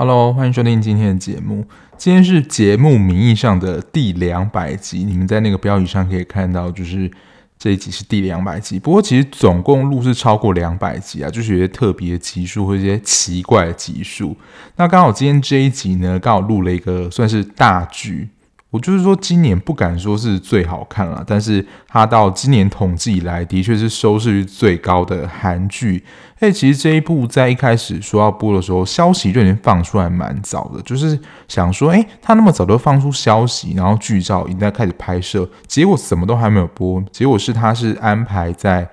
Hello，欢迎收听今天的节目。今天是节目名义上的第两百集，你们在那个标题上可以看到，就是这一集是第两百集。不过其实总共录是超过两百集啊，就是有些特别的集数或者一些奇怪的集数。那刚好今天这一集呢，刚好录了一个算是大剧。我就是说，今年不敢说是最好看了，但是它到今年统计以来，的确是收视率最高的韩剧。哎，其实这一部在一开始说要播的时候，消息就已经放出来蛮早的，就是想说，哎，他那么早就放出消息，然后剧照已经在开始拍摄，结果什么都还没有播，结果是他是安排在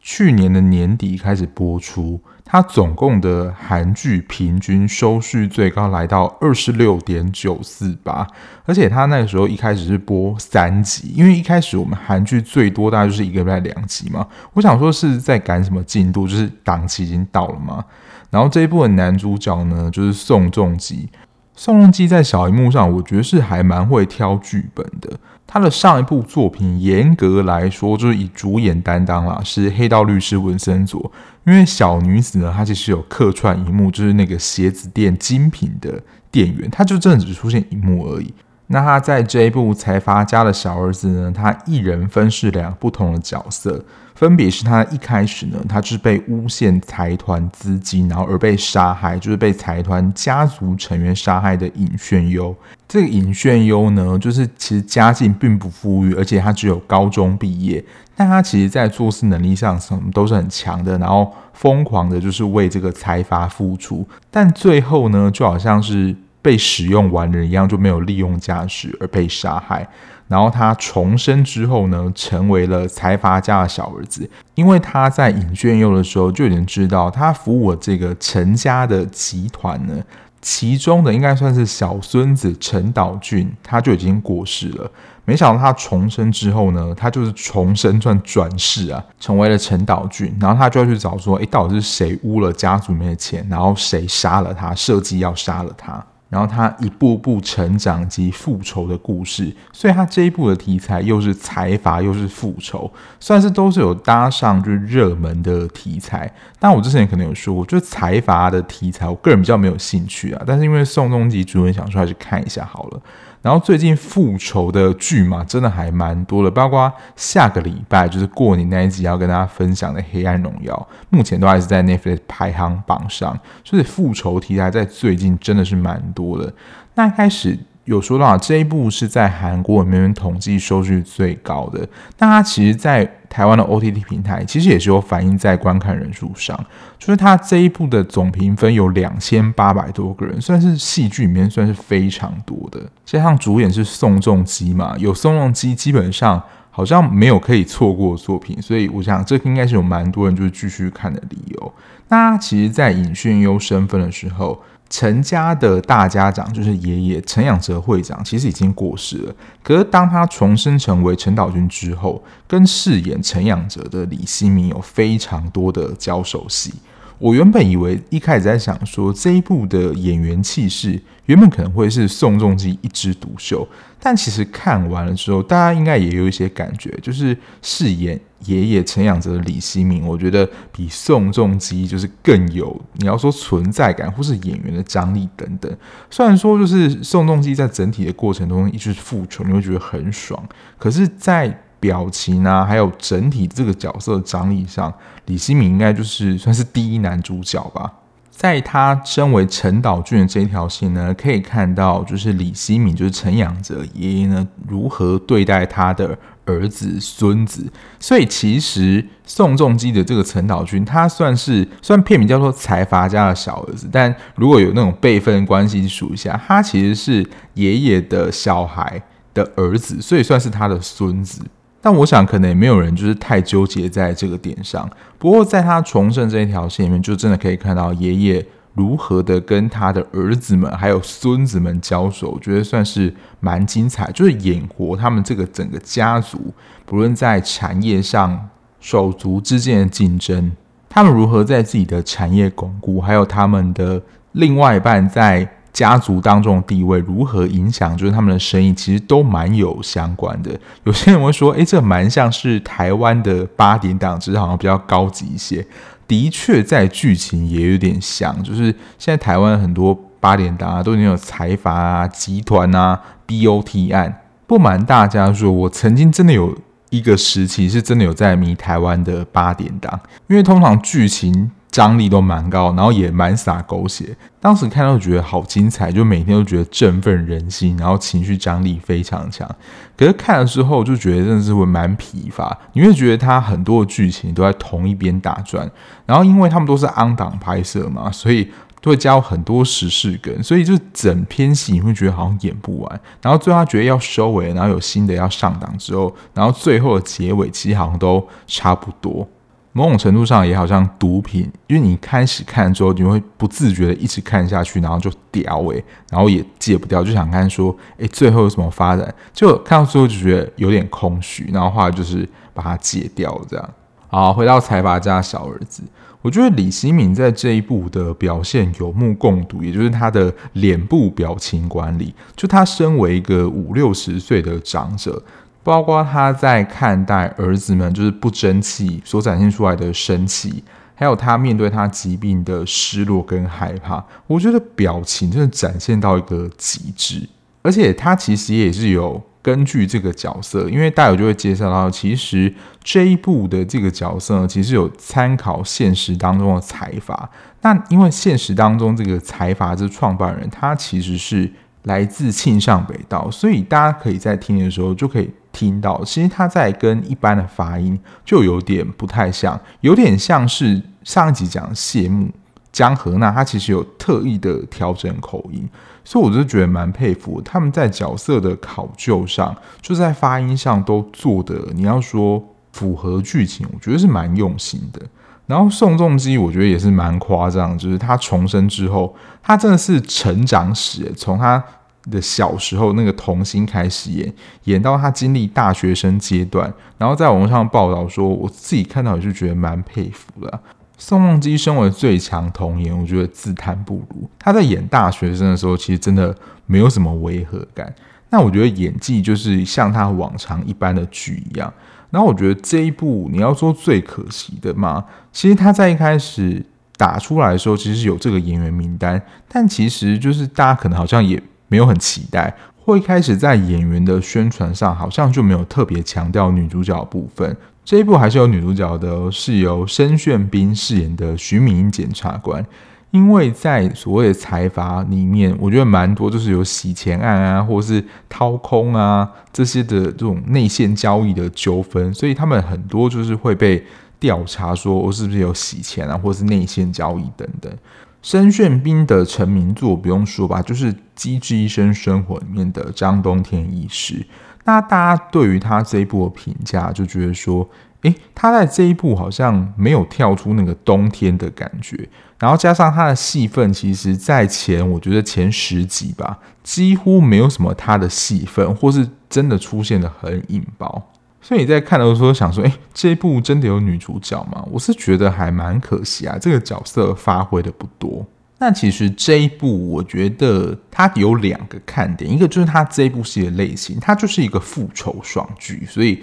去年的年底开始播出。它总共的韩剧平均收视最高来到二十六点九四八，而且它那个时候一开始是播三集，因为一开始我们韩剧最多大概就是一个礼拜两集嘛。我想说是在赶什么进度，就是档期已经到了嘛。然后这一部的男主角呢，就是宋仲基。宋仲基在小荧幕上，我觉得是还蛮会挑剧本的。他的上一部作品，严格来说就是以主演担当啦，是《黑道律师文森佐》。因为小女子呢，她其实有客串一幕，就是那个鞋子店精品的店员，她就真的只出现一幕而已。那她在这一部财阀家的小儿子呢，他一人分饰两不同的角色，分别是他一开始呢，他是被诬陷财团资金，然后而被杀害，就是被财团家族成员杀害的尹炫优。这个尹炫优呢，就是其实家境并不富裕，而且他只有高中毕业，但他其实在做事能力上什么都是很强的，然后疯狂的就是为这个财阀付出，但最后呢，就好像是。被使用完了一样，就没有利用价值而被杀害。然后他重生之后呢，成为了财阀家的小儿子。因为他在尹炫优的时候就已经知道，他服务这个陈家的集团呢，其中的应该算是小孙子陈岛俊，他就已经过世了。没想到他重生之后呢，他就是重生转转世啊，成为了陈岛俊。然后他就要去找说，诶，到底是谁污了家族里面的钱？然后谁杀了他？设计要杀了他。然后他一步步成长及复仇的故事，所以他这一部的题材又是财阀又是复仇，算是都是有搭上就是热门的题材。但我之前可能有说过，就是财阀的题材，我个人比较没有兴趣啊。但是因为宋仲基主演想说，还是看一下好了。然后最近复仇的剧嘛，真的还蛮多的，包括下个礼拜就是过年那一集要跟大家分享的《黑暗荣耀》，目前都还是在 Netflix 排行榜上，所以复仇题材在最近真的是蛮多的。那一开始。有说到这一部是在韩国里面统计收视最高的，但它其实，在台湾的 OTT 平台其实也是有反映在观看人数上，就是它这一部的总评分有两千八百多个人，算是戏剧里面算是非常多的。加上主演是宋仲基嘛，有宋仲基基本上好像没有可以错过的作品，所以我想这应该是有蛮多人就是继续看的理由。那其实，在尹炫优身份的时候。陈家的大家长就是爷爷陈养哲会长，其实已经过世了。可是当他重生成为陈岛君之后，跟饰演陈养哲的李希民有非常多的交手戏。我原本以为一开始在想说这一部的演员气势原本可能会是宋仲基一枝独秀，但其实看完了之后，大家应该也有一些感觉，就是饰演爷爷陈养哲的李熙明，我觉得比宋仲基就是更有你要说存在感或是演员的张力等等。虽然说就是宋仲基在整体的过程中一直复仇，你会觉得很爽，可是，在表情啊，还有整体这个角色的张力上，李熙民应该就是算是第一男主角吧。在他身为陈岛俊的这条线呢，可以看到就是李熙民就是陈养哲爷爷呢如何对待他的儿子孙子。所以其实宋仲基的这个陈岛俊，他算是虽然片名叫做财阀家的小儿子，但如果有那种辈分关系数一下，他其实是爷爷的小孩的儿子，所以算是他的孙子。但我想，可能也没有人就是太纠结在这个点上。不过，在他重生这一条线里面，就真的可以看到爷爷如何的跟他的儿子们还有孙子们交手，我觉得算是蛮精彩。就是演活他们这个整个家族，不论在产业上手足之间的竞争，他们如何在自己的产业巩固，还有他们的另外一半在。家族当中的地位如何影响，就是他们的生意，其实都蛮有相关的。有些人会说，诶，这蛮像是台湾的八点档，只是好像比较高级一些。的确，在剧情也有点像，就是现在台湾很多八点档啊，都已经有财阀啊、集团啊、BOT 案。不瞒大家说，我曾经真的有一个时期是真的有在迷台湾的八点档，因为通常剧情。张力都蛮高，然后也蛮洒狗血。当时看到觉得好精彩，就每天都觉得振奋人心，然后情绪张力非常强。可是看了之后就觉得真的是会蛮疲乏，你会觉得他很多的剧情都在同一边打转。然后因为他们都是 on 档拍摄嘛，所以都会加入很多时事梗，所以就整篇戏你会觉得好像演不完。然后最后他觉得要收尾，然后有新的要上档之后，然后最后的结尾其实好像都差不多。某种程度上也好像毒品，因为你开始看之后，你会不自觉的一直看下去，然后就屌诶，然后也戒不掉，就想看说，诶，最后有什么发展？就看到最后就觉得有点空虚，然后后来就是把它戒掉这样。好，回到财阀家小儿子，我觉得李新敏在这一部的表现有目共睹，也就是他的脸部表情管理，就他身为一个五六十岁的长者。包括他在看待儿子们就是不争气所展现出来的生气，还有他面对他疾病的失落跟害怕，我觉得表情真的展现到一个极致。而且他其实也是有根据这个角色，因为大友就会介绍到，其实这一部的这个角色呢，其实有参考现实当中的财阀。那因为现实当中这个财阀这创办人，他其实是来自庆尚北道，所以大家可以在听的时候就可以。听到，其实他在跟一般的发音就有点不太像，有点像是上一集讲谢幕江河那，他其实有特意的调整口音，所以我就觉得蛮佩服他们在角色的考究上，就在发音上都做的，你要说符合剧情，我觉得是蛮用心的。然后宋仲基，我觉得也是蛮夸张，就是他重生之后，他真的是成长史，从他。的小时候那个童星开始演，演到他经历大学生阶段，然后在网络上报道说，我自己看到也是觉得蛮佩服的。宋仲基身为最强童颜，我觉得自叹不如。他在演大学生的时候，其实真的没有什么违和感。那我觉得演技就是像他往常一般的剧一样。然后我觉得这一部你要说最可惜的嘛，其实他在一开始打出来的时候，其实有这个演员名单，但其实就是大家可能好像也。没有很期待，或一开始在演员的宣传上，好像就没有特别强调女主角部分。这一部还是有女主角的，是由申炫彬饰演的徐敏英检察官。因为在所谓的财阀里面，我觉得蛮多就是有洗钱案啊，或是掏空啊这些的这种内线交易的纠纷，所以他们很多就是会被调查，说我是不是有洗钱啊，或是内线交易等等。申炫斌的成名作不用说吧，就是《机智医生生活》里面的张冬天医师。那大家对于他这一部的评价就觉得说，诶，他在这一部好像没有跳出那个冬天的感觉，然后加上他的戏份，其实在前我觉得前十集吧，几乎没有什么他的戏份，或是真的出现的很引爆。所以你在看的时候想说，诶，这一部真的有女主角吗？我是觉得还蛮可惜啊，这个角色发挥的不多。那其实这一部我觉得它有两个看点，一个就是它这一部戏的类型，它就是一个复仇爽剧，所以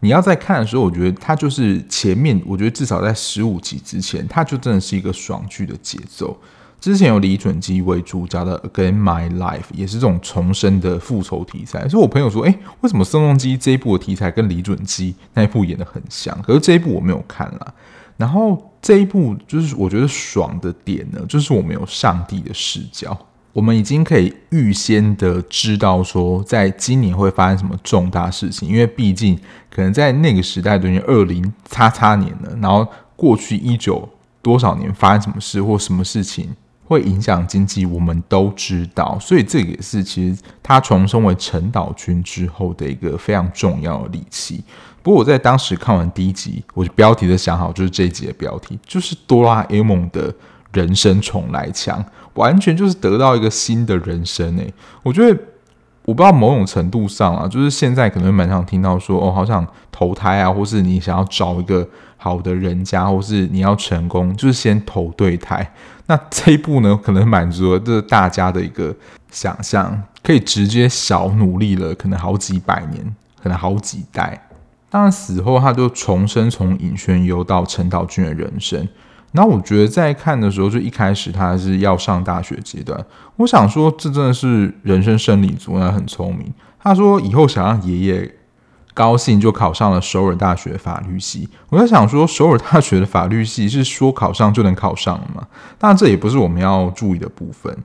你要在看的时候，我觉得它就是前面，我觉得至少在十五集之前，它就真的是一个爽剧的节奏。之前有李准基为主角的《Again My Life》也是这种重生的复仇题材，所以我朋友说：“诶，为什么宋仲基这一部的题材跟李准基那一部演得很像？可是这一部我没有看啦。然后这一部就是我觉得爽的点呢，就是我们有上帝的视角，我们已经可以预先的知道说，在今年会发生什么重大事情，因为毕竟可能在那个时代都已经二零叉叉年了，然后过去一九多少年发生什么事或什么事情。”会影响经济，我们都知道，所以这个也是其实他重生为陈岛君之后的一个非常重要的利器。不过我在当时看完第一集，我标题都想好，就是这一集的标题，就是哆啦 A 梦的人生重来枪，完全就是得到一个新的人生诶。我觉得我不知道某种程度上啊，就是现在可能蛮常听到说，哦，好想投胎啊，或是你想要找一个好的人家，或是你要成功，就是先投对胎。那这一步呢，可能满足了这大家的一个想象，可以直接少努力了，可能好几百年，可能好几代。当然死后他就重生，从尹宣优到陈道君的人生。然后我觉得在看的时候，就一开始他是要上大学阶段，我想说这真的是人生胜利组，那很聪明。他说以后想让爷爷高兴，就考上了首尔大学法律系。我在想说，首尔大学的法律系是说考上就能考上吗？当然这也不是我们要注意的部分。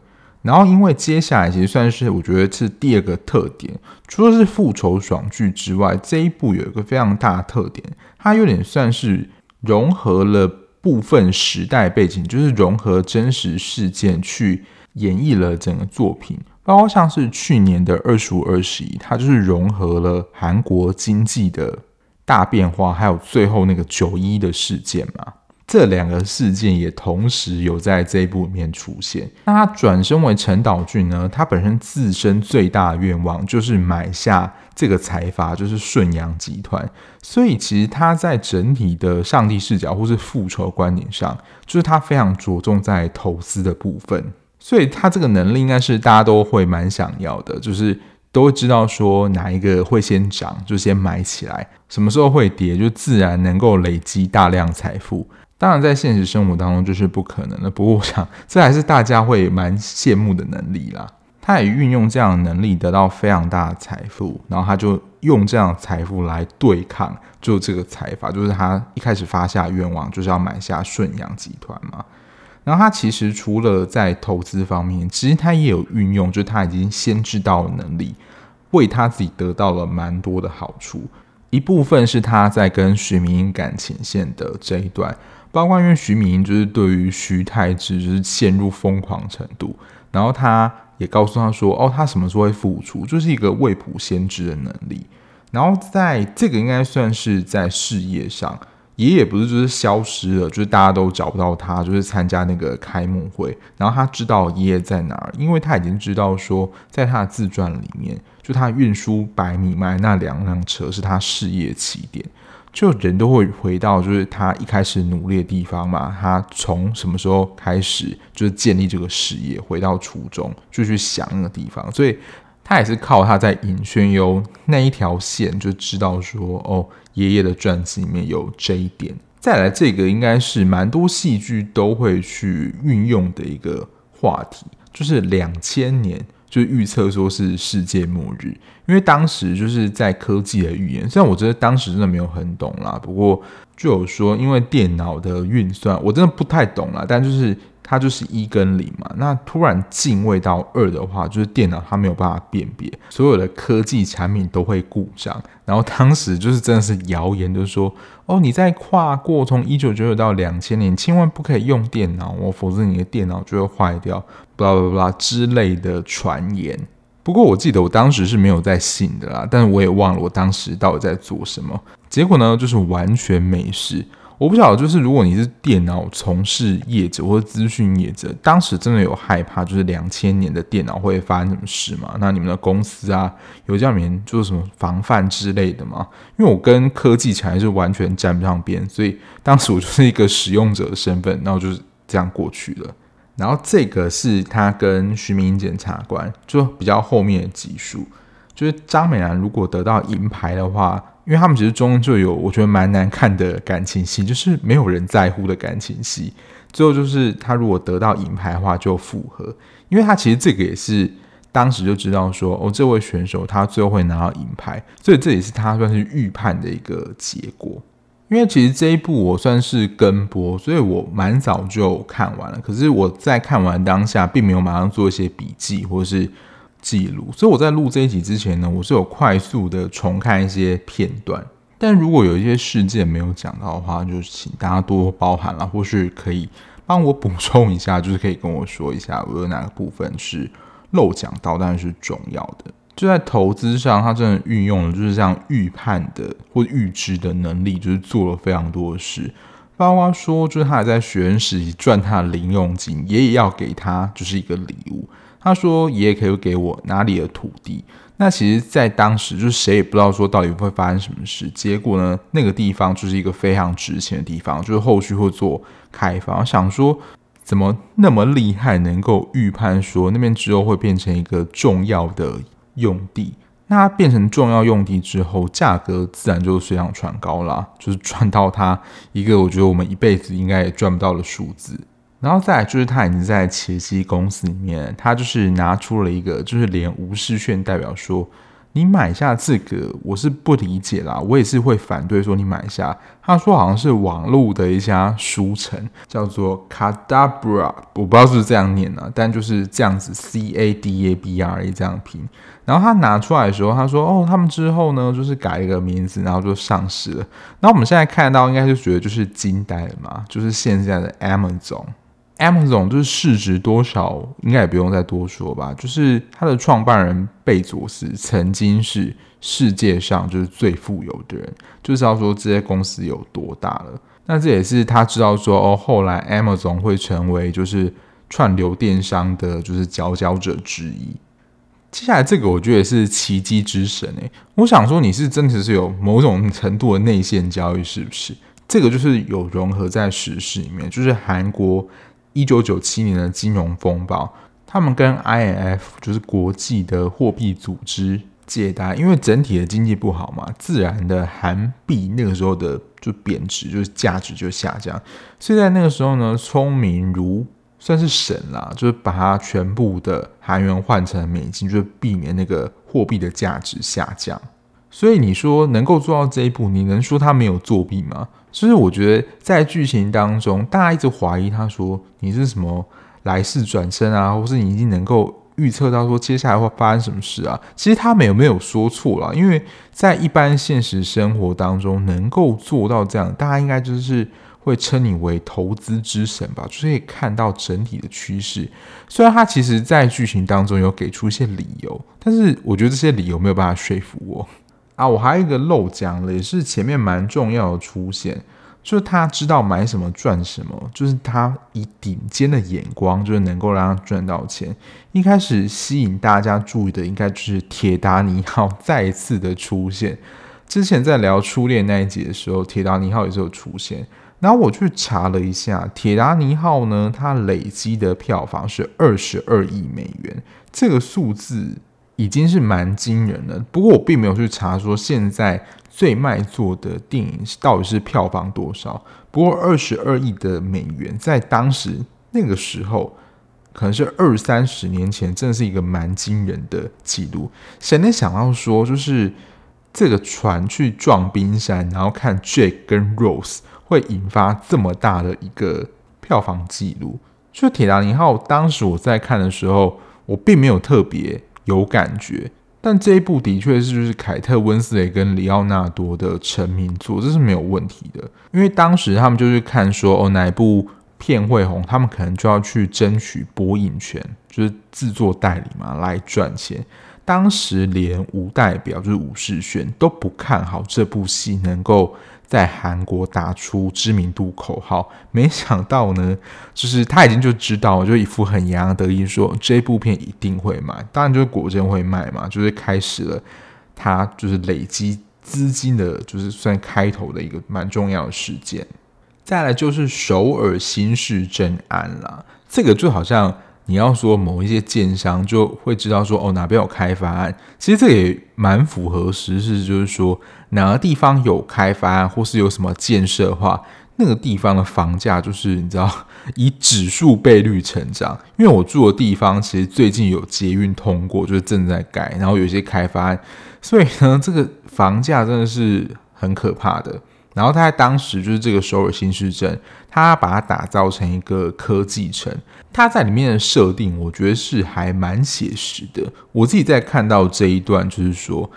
然后因为接下来其实算是我觉得是第二个特点，除了是复仇爽剧之外，这一部有一个非常大的特点，它有点算是融合了。部分时代背景就是融合真实事件去演绎了整个作品，包括像是去年的二十五二十一，它就是融合了韩国经济的大变化，还有最后那个九一的事件嘛。这两个事件也同时有在这一部里面出现。那他转身为陈岛俊呢？他本身自身最大的愿望就是买下这个财阀，就是顺阳集团。所以其实他在整体的上帝视角或是复仇观点上，就是他非常着重在投资的部分。所以他这个能力应该是大家都会蛮想要的，就是都会知道说哪一个会先涨，就先买起来；什么时候会跌，就自然能够累积大量财富。当然，在现实生活当中这是不可能的。不过，我想 这还是大家会蛮羡慕的能力啦。他也运用这样的能力得到非常大的财富，然后他就用这样的财富来对抗就这个财阀，就是他一开始发下愿望就是要买下顺阳集团嘛。然后他其实除了在投资方面，其实他也有运用，就是他已经先知道的能力，为他自己得到了蛮多的好处。一部分是他在跟徐明英感情线的这一段。包括因为徐明英就是对于徐太志就是陷入疯狂程度，然后他也告诉他说：“哦，他什么时候会复出？就是一个未卜先知的能力。”然后在这个应该算是在事业上，爷爷不是就是消失了，就是大家都找不到他，就是参加那个开幕会，然后他知道爷爷在哪儿，因为他已经知道说，在他的自传里面，就他运输百米卖那两辆车是他事业起点。就人都会回到，就是他一开始努力的地方嘛。他从什么时候开始就是建立这个事业，回到初中就去想那个地方。所以他也是靠他在尹宣优那一条线，就知道说哦，爷爷的传记里面有这一点。再来，这个应该是蛮多戏剧都会去运用的一个话题，就是两千年。就预测说是世界末日，因为当时就是在科技的预言，虽然我觉得当时真的没有很懂啦，不过就有说因为电脑的运算，我真的不太懂啦，但就是。它就是一跟零嘛，那突然进位到二的话，就是电脑它没有办法辨别，所有的科技产品都会故障。然后当时就是真的是谣言，就是说哦，你在跨过从一九九九到两千年，千万不可以用电脑哦，否则你的电脑就会坏掉，巴拉巴拉之类的传言。不过我记得我当时是没有在信的啦，但是我也忘了我当时到底在做什么。结果呢，就是完全没事。我不晓得，就是如果你是电脑从事业者或者资讯业者，当时真的有害怕，就是两千年的电脑会发生什么事吗？那你们的公司啊，有这样里面做什么防范之类的吗？因为我跟科技产业是完全沾不上边，所以当时我就是一个使用者的身份，然后就是这样过去了。然后这个是他跟徐明检察官，就比较后面的集数，就是张美兰如果得到银牌的话。因为他们其实中就有我觉得蛮难看的感情戏，就是没有人在乎的感情戏。最后就是他如果得到银牌的话就复合，因为他其实这个也是当时就知道说哦，这位选手他最后会拿到银牌，所以这也是他算是预判的一个结果。因为其实这一部我算是跟播，所以我蛮早就看完了。可是我在看完当下，并没有马上做一些笔记或是。记录，所以我在录这一集之前呢，我是有快速的重看一些片段。但如果有一些事件没有讲到的话，就请大家多多包涵了，或是可以帮我补充一下，就是可以跟我说一下，我有哪个部分是漏讲到，但是重要的。就在投资上，他真的运用了就是这样预判的或预知的能力，就是做了非常多的事。包括说，就是他还在学生时期赚他的零用金，爷爷要给他就是一个礼物。他说：“爷爷可以给我哪里的土地？那其实，在当时，就是谁也不知道说到底会发生什么事。结果呢，那个地方就是一个非常值钱的地方，就是后续会做开发。想说，怎么那么厉害，能够预判说那边之后会变成一个重要的用地？那它变成重要用地之后，价格自然就水涨船高啦，就是赚到它一个我觉得我们一辈子应该也赚不到的数字。然后再来就是他已经在茄基公司里面，他就是拿出了一个，就是连吴世炫代表说，你买下这个，我是不理解啦，我也是会反对说你买下。他说好像是网络的一家书城，叫做 Cadabra，我不知道是不是这样念啊，但就是这样子 C A D A B R A 这样拼。然后他拿出来的时候，他说哦，他们之后呢就是改了一个名字，然后就上市了。然后我们现在看到，应该就觉得就是惊呆了嘛，就是现在的 Amazon。Amazon 就是市值多少，应该也不用再多说吧。就是他的创办人贝佐斯曾经是世界上就是最富有的人，就是要说这些公司有多大了。那这也是他知道说哦，后来 Amazon 会成为就是串流电商的就是佼佼者之一。接下来这个我觉得也是奇迹之神诶，我想说你是真的是有某种程度的内线交易，是不是？这个就是有融合在时事里面，就是韩国。一九九七年的金融风暴，他们跟 IMF 就是国际的货币组织借贷，因为整体的经济不好嘛，自然的韩币那个时候的就贬值，就是价值就下降。所以在那个时候呢，聪明如算是神啦，就是把它全部的韩元换成美金，就是避免那个货币的价值下降。所以你说能够做到这一步，你能说他没有作弊吗？所以我觉得在剧情当中，大家一直怀疑他说你是什么来世转生啊，或是你已经能够预测到说接下来会发生什么事啊？其实他们有没有说错了？因为在一般现实生活当中，能够做到这样，大家应该就是会称你为投资之神吧？就是可以看到整体的趋势。虽然他其实在剧情当中有给出一些理由，但是我觉得这些理由没有办法说服我。啊，我还有一个漏讲了，也是前面蛮重要的出现，就是他知道买什么赚什么，就是他以顶尖的眼光，就是能够让他赚到钱。一开始吸引大家注意的，应该就是铁达尼号再次的出现。之前在聊初恋那一集的时候，铁达尼号也是有出现。然后我去查了一下，铁达尼号呢，它累积的票房是二十二亿美元，这个数字。已经是蛮惊人的，不过我并没有去查说现在最卖座的电影到底是票房多少。不过二十二亿的美元，在当时那个时候，可能是二三十年前，真的是一个蛮惊人的记录。谁能想到说，就是这个船去撞冰山，然后看 Jack 跟 Rose 会引发这么大的一个票房记录？就铁达尼号，当时我在看的时候，我并没有特别。有感觉，但这一部的确是就是凯特温斯雷跟里奥纳多的成名作，这是没有问题的。因为当时他们就是看说哦，哪一部片会红，他们可能就要去争取播映权，就是制作代理嘛，来赚钱。当时连吴代表就是吴世炫都不看好这部戏能够。在韩国打出知名度口号，没想到呢，就是他已经就知道，就一副很洋洋得意说这部片一定会卖，当然就是果真会卖嘛，就是开始了他就是累积资金的，就是算开头的一个蛮重要的事件。再来就是首尔新市镇案啦，这个就好像。你要说某一些建商就会知道说哦，哪边有开发案，其实这也蛮符合实事，就是说哪个地方有开发案或是有什么建设的话，那个地方的房价就是你知道以指数倍率成长。因为我住的地方其实最近有捷运通过，就是正在盖，然后有一些开发案，所以呢，这个房价真的是很可怕的。然后他在当时就是这个首尔新市镇，他把它打造成一个科技城。他在里面的设定，我觉得是还蛮写实的。我自己在看到这一段，就是说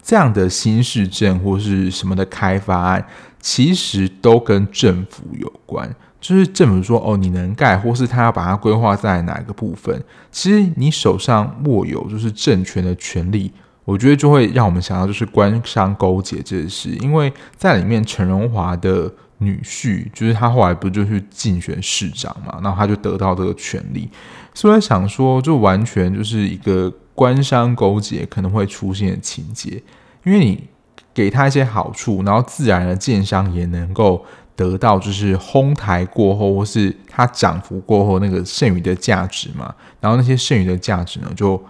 这样的新市镇或是什么的开发案，其实都跟政府有关。就是政府说哦，你能盖，或是他要把它规划在哪个部分，其实你手上握有就是政权的权利。我觉得就会让我们想到就是官商勾结这件事，因为在里面陈荣华的女婿，就是他后来不就去竞选市长嘛，然后他就得到这个权利，所以想说就完全就是一个官商勾结可能会出现的情节，因为你给他一些好处，然后自然的建商也能够得到就是哄抬过后或是它涨幅过后那个剩余的价值嘛，然后那些剩余的价值呢就。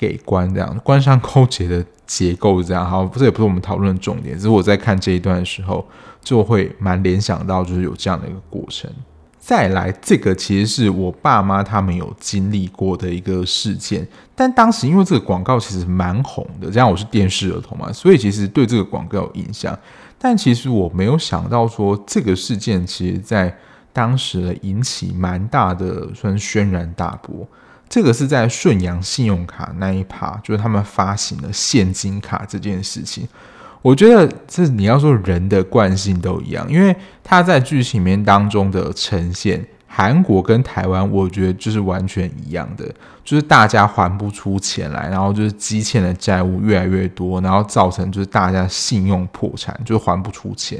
给官这样，官商勾结的结构这样。好，这也不是我们讨论的重点，只是我在看这一段的时候，就会蛮联想到，就是有这样的一个过程。再来，这个其实是我爸妈他们有经历过的一个事件，但当时因为这个广告其实蛮红的，这样我是电视儿童嘛，所以其实对这个广告有印象。但其实我没有想到说，这个事件其实在当时引起蛮大的，算轩然大波。这个是在顺阳信用卡那一趴，就是他们发行了现金卡这件事情。我觉得这你要说人的惯性都一样，因为他在剧情里面当中的呈现，韩国跟台湾，我觉得就是完全一样的，就是大家还不出钱来，然后就是积欠的债务越来越多，然后造成就是大家信用破产，就是还不出钱。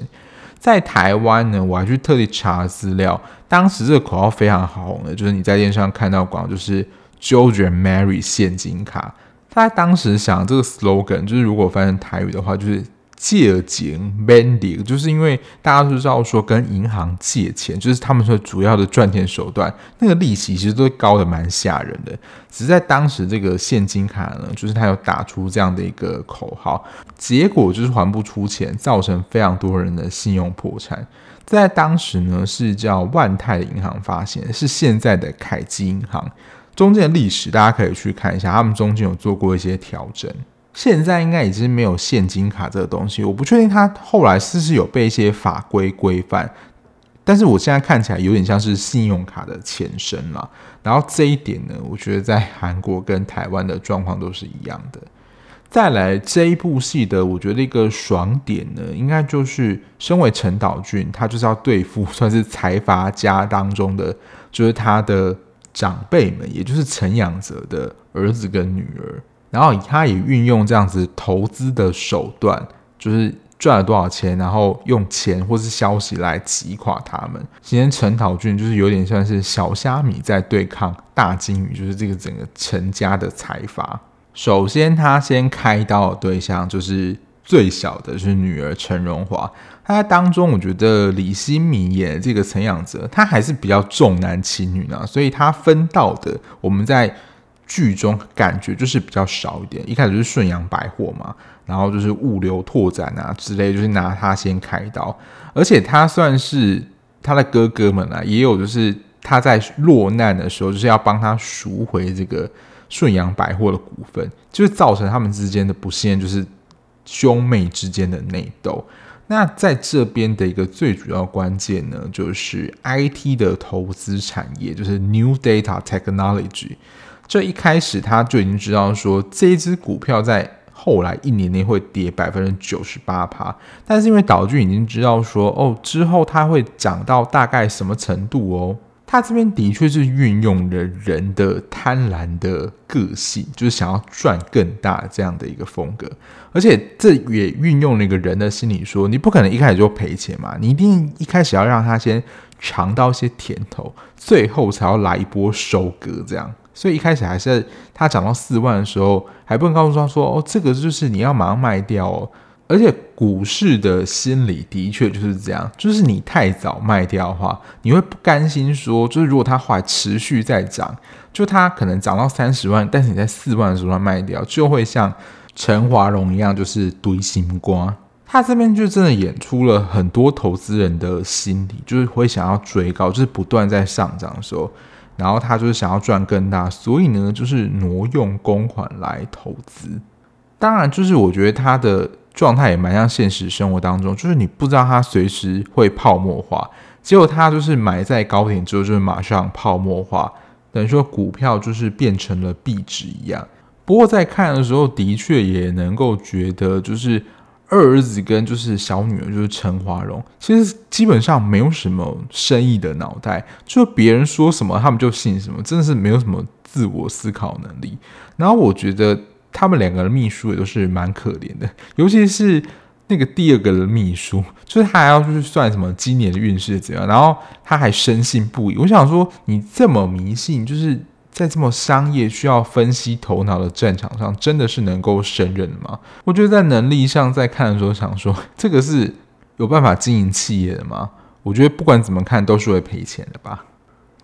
在台湾呢，我还去特地查资料，当时这个口号非常好红的，就是你在电视上看到广告，就是 George and Mary 现金卡。他当时想这个 slogan，就是如果翻成台语的话，就是借钱免利，就是因为大家都知道说跟银行借钱，就是他们说主要的赚钱手段，那个利息其实都高的蛮吓人的。只是在当时这个现金卡呢，就是他有打出这样的一个口号，结果就是还不出钱，造成非常多人的信用破产。在当时呢，是叫万泰银行发行，是现在的凯基银行。中间的历史大家可以去看一下，他们中间有做过一些调整。现在应该已经没有现金卡这个东西，我不确定它后来是不是有被一些法规规范。但是我现在看起来有点像是信用卡的前身了。然后这一点呢，我觉得在韩国跟台湾的状况都是一样的。再来这一部戏的，我觉得一个爽点呢，应该就是身为陈导俊，他就是要对付算是财阀家当中的，就是他的。长辈们，也就是陈养泽的儿子跟女儿，然后他也运用这样子投资的手段，就是赚了多少钱，然后用钱或是消息来击垮他们。今天陈导俊就是有点像是小虾米在对抗大鲸鱼，就是这个整个陈家的财阀。首先，他先开刀的对象就是最小的，就是女儿陈荣华。他当中，我觉得李欣敏演这个陈养泽，他还是比较重男轻女呢，所以他分到的我们在剧中感觉就是比较少一点。一开始就是顺阳百货嘛，然后就是物流拓展啊之类，就是拿他先开刀，而且他算是他的哥哥们啊，也有就是他在落难的时候，就是要帮他赎回这个顺阳百货的股份，就是造成他们之间的不信任，就是兄妹之间的内斗。那在这边的一个最主要关键呢，就是 IT 的投资产业，就是 New Data Technology。这一开始他就已经知道说，这一只股票在后来一年内会跌百分之九十八趴，但是因为导剧已经知道说，哦，之后它会涨到大概什么程度哦。他这边的确是运用了人的贪婪的个性，就是想要赚更大这样的一个风格，而且这也运用了一个人的心理，说你不可能一开始就赔钱嘛，你一定一开始要让他先尝到一些甜头，最后才要来一波收割这样。所以一开始还是他涨到四万的时候，还不能告诉他说，哦，这个就是你要马上卖掉哦。而且股市的心理的确就是这样，就是你太早卖掉的话，你会不甘心说，就是如果它还持续在涨，就它可能涨到三十万，但是你在四万的时候卖掉，就会像陈华荣一样，就是堆心瓜。他这边就真的演出了很多投资人的心理，就是会想要追高，就是不断在上涨的时候，然后他就是想要赚更大，所以呢，就是挪用公款来投资。当然，就是我觉得他的。状态也蛮像现实生活当中，就是你不知道它随时会泡沫化，结果它就是买在高点之后，就是马上泡沫化，等于说股票就是变成了壁纸一样。不过在看的时候，的确也能够觉得，就是二儿子跟就是小女儿，就是陈华荣，其实基本上没有什么生意的脑袋，就别人说什么他们就信什么，真的是没有什么自我思考能力。然后我觉得。他们两个的秘书也都是蛮可怜的，尤其是那个第二个的秘书，就是他还要去算什么今年的运势怎样，然后他还深信不疑。我想说，你这么迷信，就是在这么商业需要分析头脑的战场上，真的是能够胜任的吗？我觉得在能力上，在看的时候想说，这个是有办法经营企业的吗？我觉得不管怎么看，都是会赔钱的吧。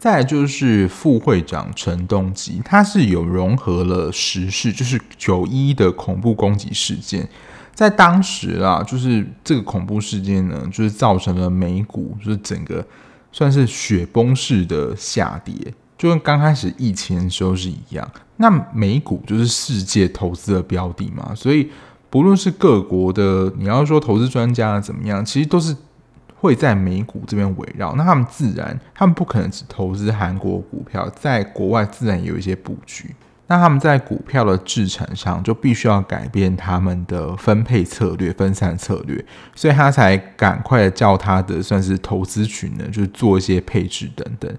再就是副会长陈东吉，他是有融合了时事，就是九一的恐怖攻击事件，在当时啊，就是这个恐怖事件呢，就是造成了美股就是整个算是雪崩式的下跌，就跟刚开始疫情的时候是一样。那美股就是世界投资的标的嘛，所以不论是各国的，你要说投资专家怎么样，其实都是。会在美股这边围绕，那他们自然，他们不可能只投资韩国股票，在国外自然有一些布局。那他们在股票的制成上就必须要改变他们的分配策略、分散策略，所以他才赶快叫他的算是投资群呢，就是做一些配置等等。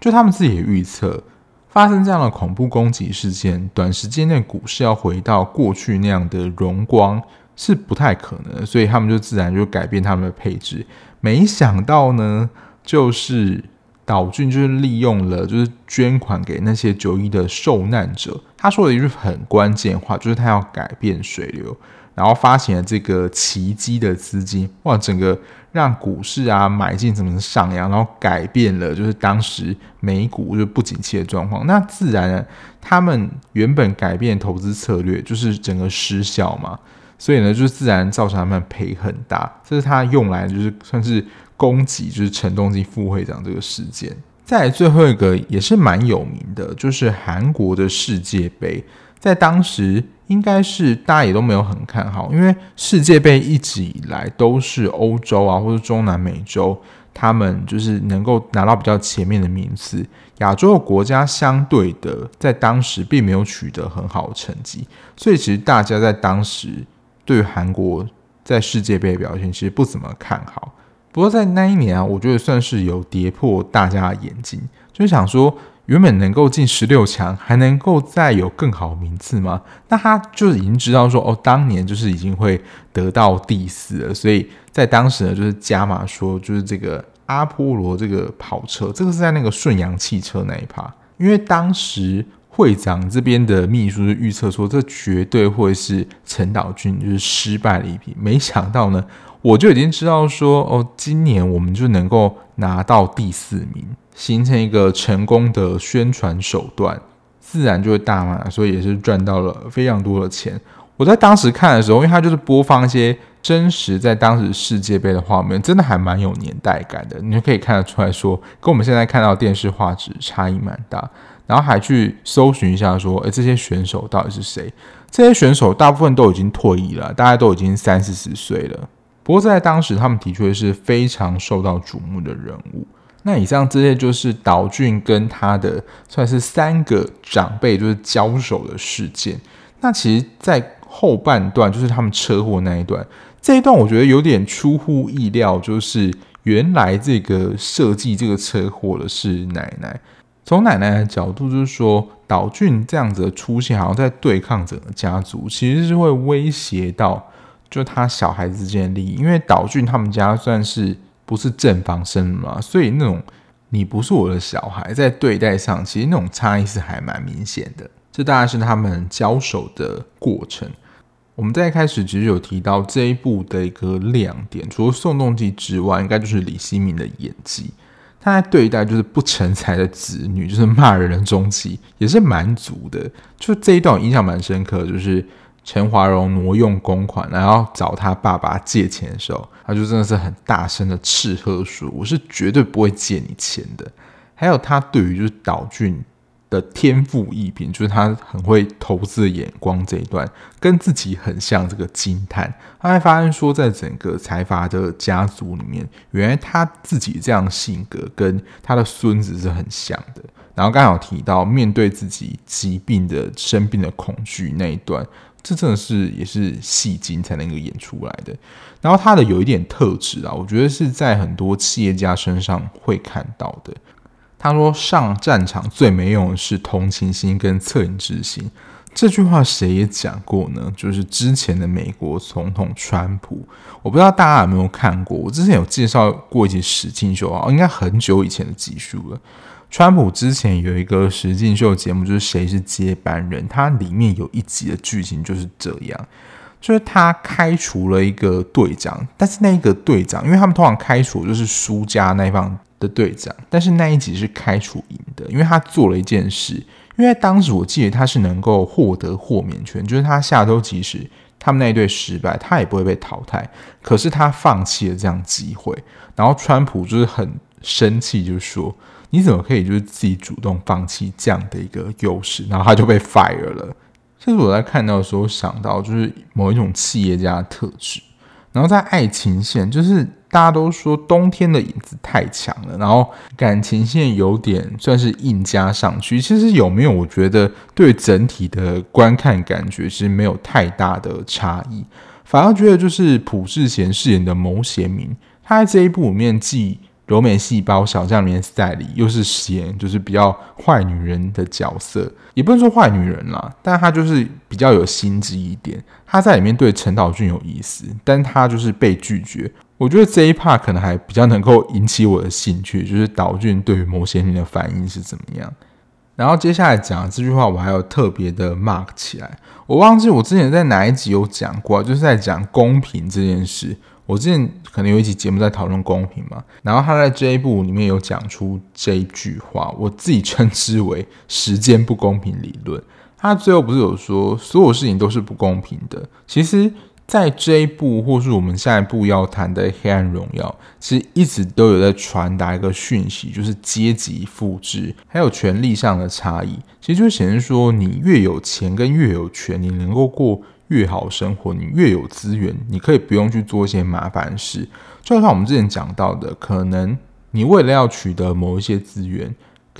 就他们自己也预测，发生这样的恐怖攻击事件，短时间内股市要回到过去那样的荣光是不太可能，所以他们就自然就改变他们的配置。没想到呢，就是岛俊就是利用了，就是捐款给那些九一的受难者。他说了一句很关键话，就是他要改变水流，然后发行了这个奇迹的资金，哇，整个让股市啊买进怎么上扬，然后改变了就是当时美股就不景气的状况。那自然，他们原本改变投资策略，就是整个失效嘛。所以呢，就是自然造成他们赔很大。这是他用来就是算是攻击，就是陈东基副会长这个事件。再最后一个也是蛮有名的，就是韩国的世界杯，在当时应该是大家也都没有很看好，因为世界杯一直以来都是欧洲啊或者中南美洲，他们就是能够拿到比较前面的名次。亚洲的国家相对的在当时并没有取得很好的成绩，所以其实大家在当时。对于韩国在世界杯表现，其实不怎么看好。不过在那一年啊，我觉得算是有跌破大家的眼镜，就是想说，原本能够进十六强，还能够再有更好名次吗？那他就已经知道说，哦，当年就是已经会得到第四了。所以在当时呢，就是加码说，就是这个阿波罗这个跑车，这个是在那个顺阳汽车那一趴，因为当时。会长这边的秘书就预测说，这绝对会是陈岛俊就是失败的一批。没想到呢，我就已经知道说，哦，今年我们就能够拿到第四名，形成一个成功的宣传手段，自然就会大卖，所以也是赚到了非常多的钱。我在当时看的时候，因为他就是播放一些真实在当时世界杯的画面，真的还蛮有年代感的，你就可以看得出来说，跟我们现在看到电视画质差异蛮大。然后还去搜寻一下，说，诶，这些选手到底是谁？这些选手大部分都已经退役了，大家都已经三四十岁了。不过在当时，他们的确是非常受到瞩目的人物。那以上这些就是岛俊跟他的算是三个长辈就是交手的事件。那其实，在后半段就是他们车祸那一段，这一段我觉得有点出乎意料，就是原来这个设计这个车祸的是奶奶。从奶奶的角度，就是说岛俊这样子的出现，好像在对抗整个家族，其实是会威胁到就他小孩子之间的利益。因为岛俊他们家算是不是正房生嘛，所以那种你不是我的小孩，在对待上其实那种差异是还蛮明显的。这大概是他们交手的过程。我们在一开始其实有提到这一部的一个亮点，除了宋仲基之外，应该就是李曦明的演技。他在对待就是不成才的子女，就是骂人的中气，也是蛮足的。就这一段我印象蛮深刻，就是陈华荣挪用公款，然后找他爸爸借钱的时候，他就真的是很大声的斥喝说：“我是绝对不会借你钱的。”还有他对于就是岛俊。的天赋异禀，就是他很会投资的眼光这一段，跟自己很像。这个惊叹，他还发现说，在整个财阀的家族里面，原来他自己这样性格跟他的孙子是很像的。然后刚好提到面对自己疾病的生病的恐惧那一段，这真的是也是戏精才能够演出来的。然后他的有一点特质啊，我觉得是在很多企业家身上会看到的。他说：“上战场最没用的是同情心跟恻隐之心。”这句话谁也讲过呢？就是之前的美国总统川普。我不知道大家有没有看过，我之前有介绍过一集实境秀啊，应该很久以前的集数了。川普之前有一个实境秀节目，就是谁是接班人？它里面有一集的剧情就是这样，就是他开除了一个队长，但是那一个队长，因为他们通常开除就是输家那一方的队长，但是那一集是开除赢的，因为他做了一件事，因为当时我记得他是能够获得豁免权，就是他下周即使他们那一队失败，他也不会被淘汰，可是他放弃了这样机会，然后川普就是很生气，就说你怎么可以就是自己主动放弃这样的一个优势，然后他就被 fire 了。这是我在看到的时候想到，就是某一种企业家的特质。然后在爱情线，就是大家都说冬天的影子太强了，然后感情线有点算是硬加上去。其实有没有？我觉得对整体的观看感觉其实没有太大的差异，反而觉得就是朴智贤饰演的牟贤明，他在这一部里面既柔美细胞小将里面赛里又是贤就是比较坏女人的角色，也不能说坏女人啦，但她就是比较有心机一点。她在里面对陈岛俊有意思，但她就是被拒绝。我觉得这一 part 可能还比较能够引起我的兴趣，就是岛俊对于某些人的反应是怎么样。然后接下来讲这句话，我还有特别的 mark 起来。我忘记我之前在哪一集有讲过，就是在讲公平这件事。我之前可能有一期节目在讨论公平嘛，然后他在这一部里面有讲出这一句话，我自己称之为时间不公平理论。他最后不是有说所有事情都是不公平的？其实，在这一部或是我们下一步要谈的《黑暗荣耀》，其实一直都有在传达一个讯息，就是阶级复制还有权力上的差异。其实就显示说，你越有钱跟越有权，你能够过。越好生活，你越有资源，你可以不用去做一些麻烦事。就像我们之前讲到的，可能你为了要取得某一些资源，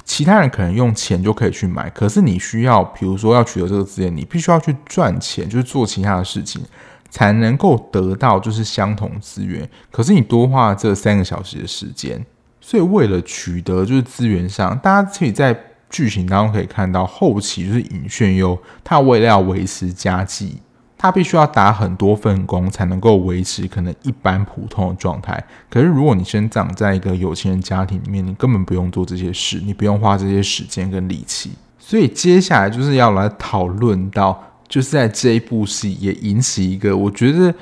其他人可能用钱就可以去买，可是你需要，比如说要取得这个资源，你必须要去赚钱，就是做其他的事情，才能够得到就是相同资源。可是你多花这三个小时的时间，所以为了取得就是资源上，大家可以在剧情当中可以看到，后期就是尹炫优，他为了要维持家计。他必须要打很多份工才能够维持可能一般普通的状态。可是如果你生长在一个有钱人家庭里面，你根本不用做这些事，你不用花这些时间跟力气。所以接下来就是要来讨论到，就是在这一部戏也引起一个我觉得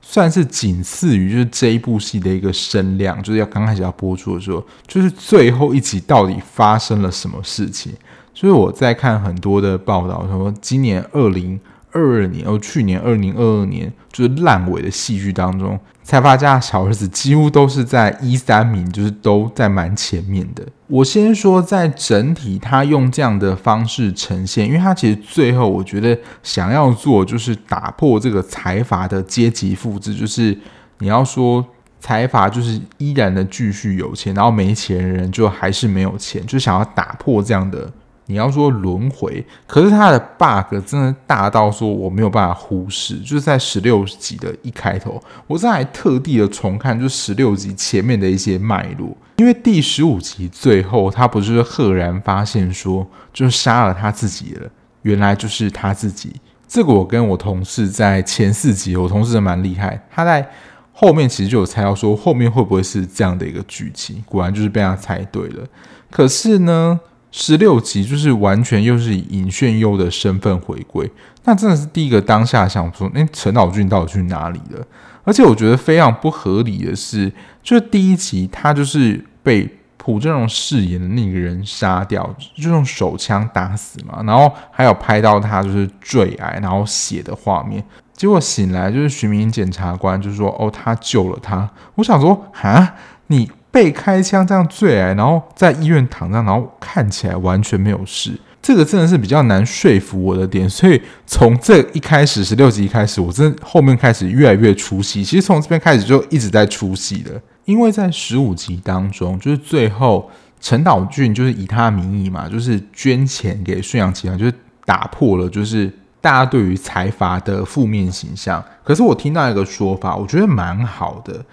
算是仅次于就是这一部戏的一个声量，就是要刚开始要播出的时候，就是最后一集到底发生了什么事情？所以我在看很多的报道，说今年二零。二二年，哦，去年二零二二年就是烂尾的戏剧当中，财阀家的小儿子几乎都是在一三名，就是都在蛮前面的。我先说，在整体他用这样的方式呈现，因为他其实最后我觉得想要做就是打破这个财阀的阶级复制，就是你要说财阀就是依然的继续有钱，然后没钱的人就还是没有钱，就想要打破这样的。你要说轮回，可是它的 bug 真的大到说我没有办法忽视。就是在十六集的一开头，我这还特地的重看，就十六集前面的一些脉络，因为第十五集最后他不是赫然发现说，就是杀了他自己了，原来就是他自己。这个我跟我同事在前四集，我同事蛮厉害，他在后面其实就有猜到说后面会不会是这样的一个剧情，果然就是被他猜对了。可是呢？十六集就是完全又是以尹炫优的身份回归，那真的是第一个当下想说，哎，陈老俊到底去哪里了？而且我觉得非常不合理的是，就是第一集他就是被朴正荣饰演的那个人杀掉，就用手枪打死嘛，然后还有拍到他就是坠崖然后血的画面，结果醒来就是徐明检察官就说，哦，他救了他。我想说，啊，你。被开枪这样坠崖，然后在医院躺着，然后看起来完全没有事，这个真的是比较难说服我的点。所以从这一开始十六集一开始，我真的后面开始越来越出戏。其实从这边开始就一直在出戏了，因为在十五集当中，就是最后陈岛俊就是以他的名义嘛，就是捐钱给顺阳集团，就是打破了就是大家对于财阀的负面形象。可是我听到一个说法，我觉得蛮好的。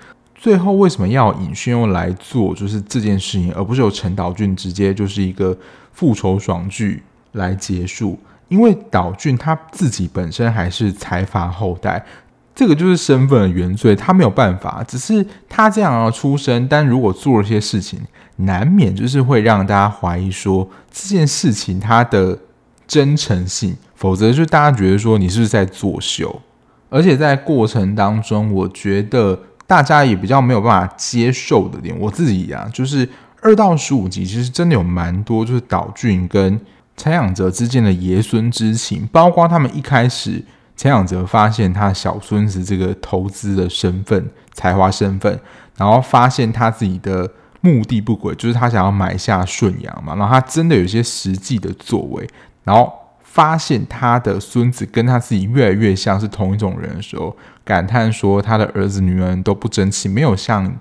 最后为什么要尹炫优来做就是这件事情，而不是由陈岛俊直接就是一个复仇爽剧来结束？因为岛俊他自己本身还是财阀后代，这个就是身份的原罪，他没有办法。只是他这样要出身，但如果做了些事情，难免就是会让大家怀疑说这件事情他的真诚性，否则就大家觉得说你是不是在作秀？而且在过程当中，我觉得大家也比较没有办法接受的点，我自己啊，就是二到十五集其实真的有蛮多，就是岛俊跟陈仰哲之间的爷孙之情，包括他们一开始陈仰哲发现他小孙子这个投资的身份、才华身份，然后发现他自己的目的不轨，就是他想要买下顺阳嘛，然后他真的有些实际的作为，然后。发现他的孙子跟他自己越来越像是同一种人的时候，感叹说他的儿子女儿都不争气，没有像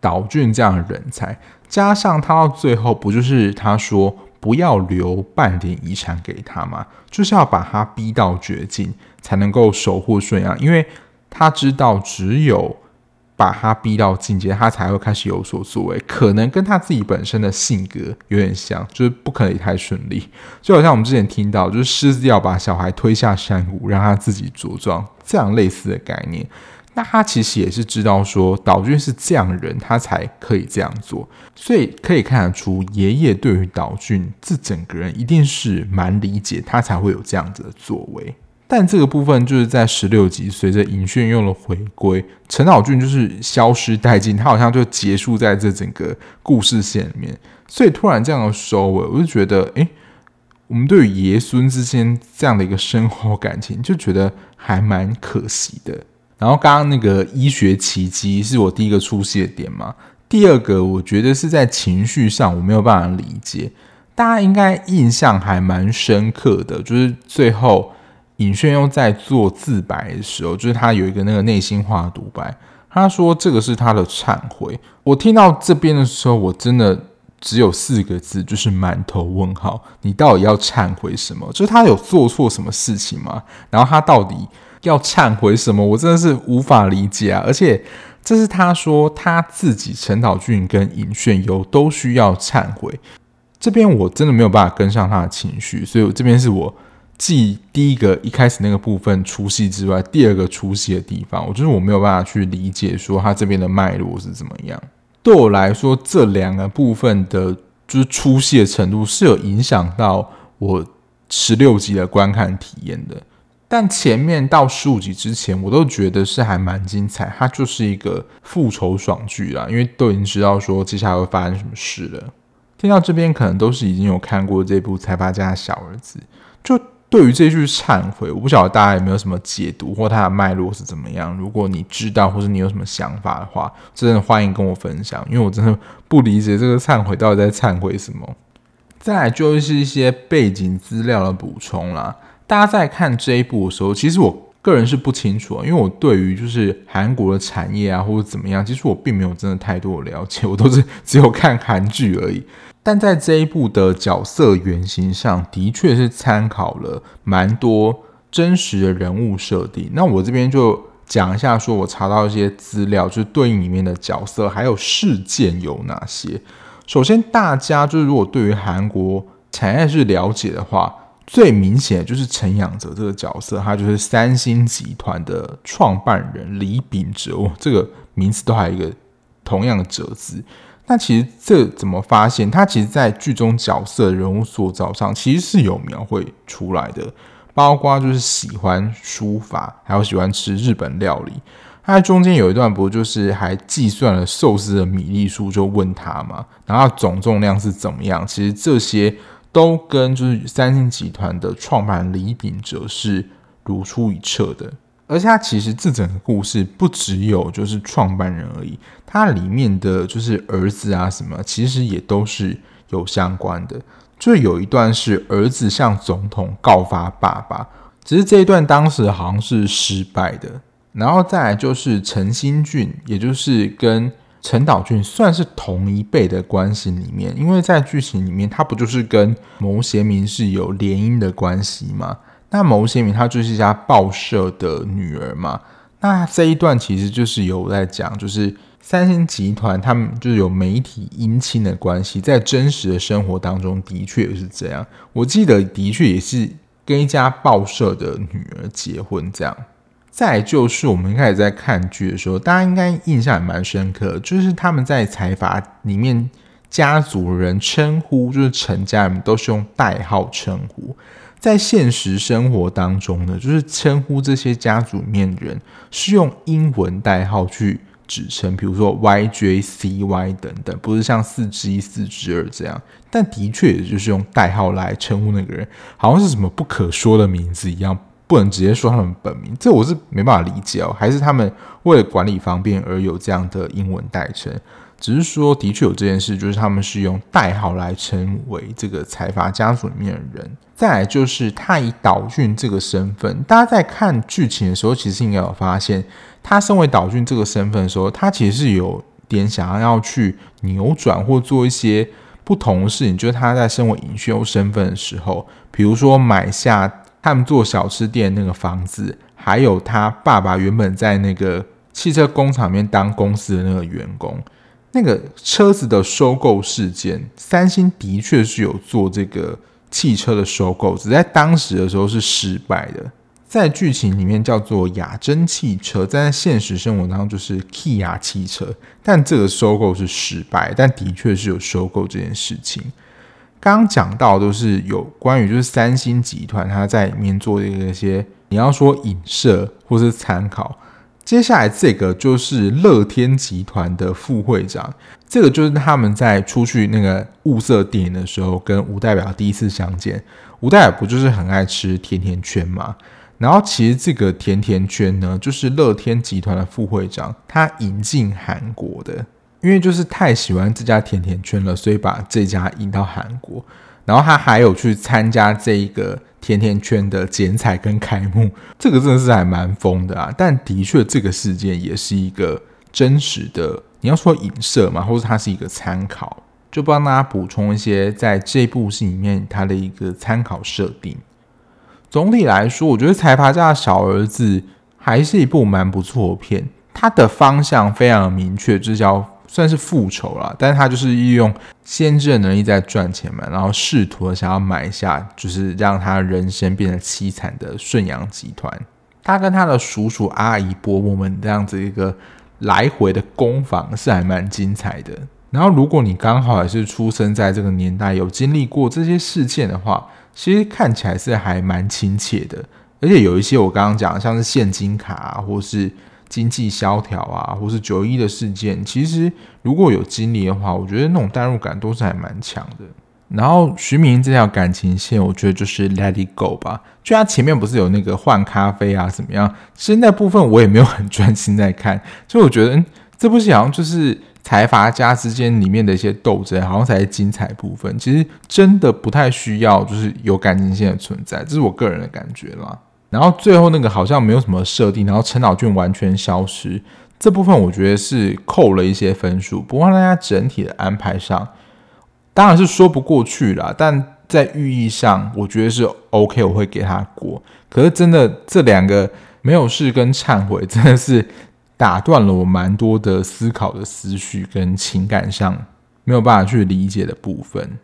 岛俊这样的人才。加上他到最后不就是他说不要留半点遗产给他吗？就是要把他逼到绝境，才能够守护顺阳，因为他知道只有。把他逼到境界，他才会开始有所作为。可能跟他自己本身的性格有点像，就是不可以太顺利。就好像我们之前听到，就是狮子要把小孩推下山谷，让他自己茁壮，这样类似的概念。那他其实也是知道说，岛俊是这样的人，他才可以这样做。所以可以看得出，爷爷对于岛俊这整个人一定是蛮理解，他才会有这样子的作为。但这个部分就是在十六集，随着尹炫佑的回归，陈岛俊就是消失殆尽，他好像就结束在这整个故事线里面。所以突然这样的收尾，我就觉得，哎，我们对于爷孙之间这样的一个深厚感情，就觉得还蛮可惜的。然后刚刚那个医学奇迹是我第一个出戏的点嘛，第二个我觉得是在情绪上我没有办法理解，大家应该印象还蛮深刻的，就是最后。尹炫佑在做自白的时候，就是他有一个那个内心话独白。他说：“这个是他的忏悔。”我听到这边的时候，我真的只有四个字，就是满头问号。你到底要忏悔什么？就是他有做错什么事情吗？然后他到底要忏悔什么？我真的是无法理解啊！而且这是他说他自己陈岛俊跟尹炫佑都需要忏悔。这边我真的没有办法跟上他的情绪，所以我这边是我。继第一个一开始那个部分出戏之外，第二个出戏的地方，我就是我没有办法去理解说他这边的脉络是怎么样。对我来说，这两个部分的，就是出戏的程度是有影响到我十六集的观看体验的。但前面到十五集之前，我都觉得是还蛮精彩，它就是一个复仇爽剧啦，因为都已经知道说接下来会发生什么事了。听到这边，可能都是已经有看过这部《财阀家的小儿子》，就。对于这句忏悔，我不晓得大家有没有什么解读，或它的脉络是怎么样。如果你知道，或者你有什么想法的话，真的欢迎跟我分享，因为我真的不理解这个忏悔到底在忏悔什么。再来就是一些背景资料的补充啦。大家在看这一部的时候，其实我个人是不清楚，因为我对于就是韩国的产业啊，或者怎么样，其实我并没有真的太多的了解，我都是只有看韩剧而已。但在这一部的角色原型上的确是参考了蛮多真实的人物设定。那我这边就讲一下，说我查到一些资料，就是对应里面的角色还有事件有哪些。首先，大家就是如果对于韩国产业是了解的话，最明显的就是陈仰哲这个角色，他就是三星集团的创办人李秉哲，这个名字都还有一个同样的哲字。那其实这怎么发现？他其实，在剧中角色人物塑造上，其实是有描绘出来的，包括就是喜欢书法，还有喜欢吃日本料理。他在中间有一段，不就是还计算了寿司的米粒数，就问他嘛，然后总重量是怎么样？其实这些都跟就是三星集团的创办李秉哲是如出一辙的。而且他其实这整个故事不只有就是创办人而已，他里面的就是儿子啊什么，其实也都是有相关的。就有一段是儿子向总统告发爸爸，只是这一段当时好像是失败的。然后再来就是陈新俊，也就是跟陈岛俊算是同一辈的关系里面，因为在剧情里面他不就是跟牟贤明是有联姻的关系吗？那牟贤明她就是一家报社的女儿嘛，那这一段其实就是有在讲，就是三星集团他们就是有媒体姻亲的关系，在真实的生活当中的确是这样。我记得的确也是跟一家报社的女儿结婚这样。再就是我们一开始在看剧的时候，大家应该印象也蛮深刻，就是他们在财阀里面家族人称呼，就是陈家人都是用代号称呼。在现实生活当中呢，就是称呼这些家族面人是用英文代号去指称，比如说 YJCY 等等，不是像四之一、四之二这样。但的确，也就是用代号来称呼那个人，好像是什么不可说的名字一样，不能直接说他们本名。这我是没办法理解哦，还是他们为了管理方便而有这样的英文代称？只是说，的确有这件事，就是他们是用代号来称为这个财阀家族里面的人。再来就是他以岛俊这个身份，大家在看剧情的时候，其实应该有发现，他身为岛俊这个身份的时候，他其实是有点想要去扭转或做一些不同的事情。就是他在身为尹秀身份的时候，比如说买下他们做小吃店那个房子，还有他爸爸原本在那个汽车工厂里面当公司的那个员工。那个车子的收购事件，三星的确是有做这个汽车的收购，只在当时的时候是失败的。在剧情里面叫做雅真汽车，在现实生活当中就是 Kia 汽车，但这个收购是失败，但的确是有收购这件事情。刚刚讲到都是有关于就是三星集团，他在里面做的一些，你要说影射或是参考。接下来这个就是乐天集团的副会长，这个就是他们在出去那个物色电影的时候，跟吴代表第一次相见。吴代表不就是很爱吃甜甜圈吗？然后其实这个甜甜圈呢，就是乐天集团的副会长他引进韩国的，因为就是太喜欢这家甜甜圈了，所以把这家引到韩国。然后他还有去参加这一个。甜甜圈的剪彩跟开幕，这个真的是还蛮疯的啊！但的确，这个事件也是一个真实的。你要说影射嘛，或者它是一个参考，就帮大家补充一些在这部戏里面它的一个参考设定。总体来说，我觉得《财阀家的小儿子》还是一部蛮不错的片，它的方向非常明确，就是叫。算是复仇了，但是他就是利用先知的能力在赚钱嘛，然后试图想要买下，就是让他人生变得凄惨的顺阳集团。他跟他的叔叔、阿姨、伯伯们这样子一个来回的攻防是还蛮精彩的。然后如果你刚好也是出生在这个年代，有经历过这些事件的话，其实看起来是还蛮亲切的。而且有一些我刚刚讲，像是现金卡啊，或是。经济萧条啊，或是九一的事件，其实如果有经历的话，我觉得那种代入感都是还蛮强的。然后徐明这条感情线，我觉得就是 Let It Go 吧。就他前面不是有那个换咖啡啊，怎么样？其实那部分我也没有很专心在看，所以我觉得，嗯，这部戏好像就是财阀家之间里面的一些斗争，好像才是精彩部分。其实真的不太需要，就是有感情线的存在，这是我个人的感觉啦。然后最后那个好像没有什么设定，然后陈老俊完全消失，这部分我觉得是扣了一些分数。不过大家整体的安排上，当然是说不过去啦，但在寓意上，我觉得是 OK，我会给他过。可是真的这两个没有事跟忏悔，真的是打断了我蛮多的思考的思绪跟情感上没有办法去理解的部分。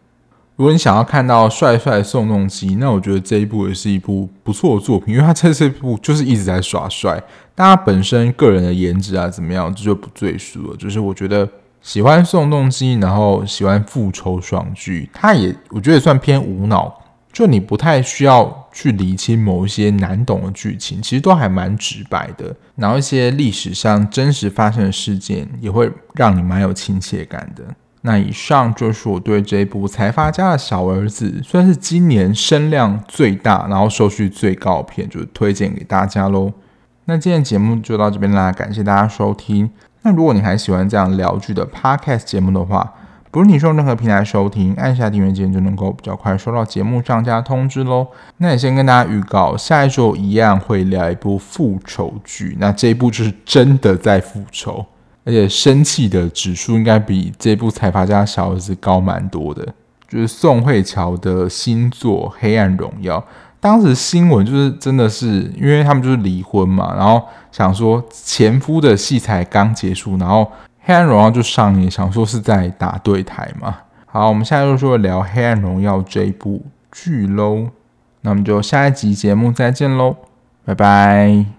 如果你想要看到帅帅宋仲基，那我觉得这一部也是一部不错的作品，因为他在这部就是一直在耍帅。但他本身个人的颜值啊怎么样，这就不赘述了。就是我觉得喜欢宋仲基，然后喜欢复仇爽剧，他也我觉得也算偏无脑，就你不太需要去理清某一些难懂的剧情，其实都还蛮直白的。然后一些历史上真实发生的事件，也会让你蛮有亲切感的。那以上就是我对这部《财阀家的小儿子》算是今年声量最大，然后收视最高片，就是推荐给大家喽。那今天节目就到这边啦，感谢大家收听。那如果你还喜欢这样聊剧的 Podcast 节目的话，不论你是用任何平台收听，按下订阅键就能够比较快收到节目上架通知喽。那也先跟大家预告，下一周一样会聊一部复仇剧，那这一部就是真的在复仇。而且生气的指数应该比这部财阀家小儿子高蛮多的，就是宋慧乔的新作《黑暗荣耀》。当时新闻就是真的是，因为他们就是离婚嘛，然后想说前夫的戏才刚结束，然后《黑暗荣耀》就上映，想说是在打对台嘛。好，我们现在就说聊《黑暗荣耀》这一部剧喽，那我们就下一集节目再见喽，拜拜。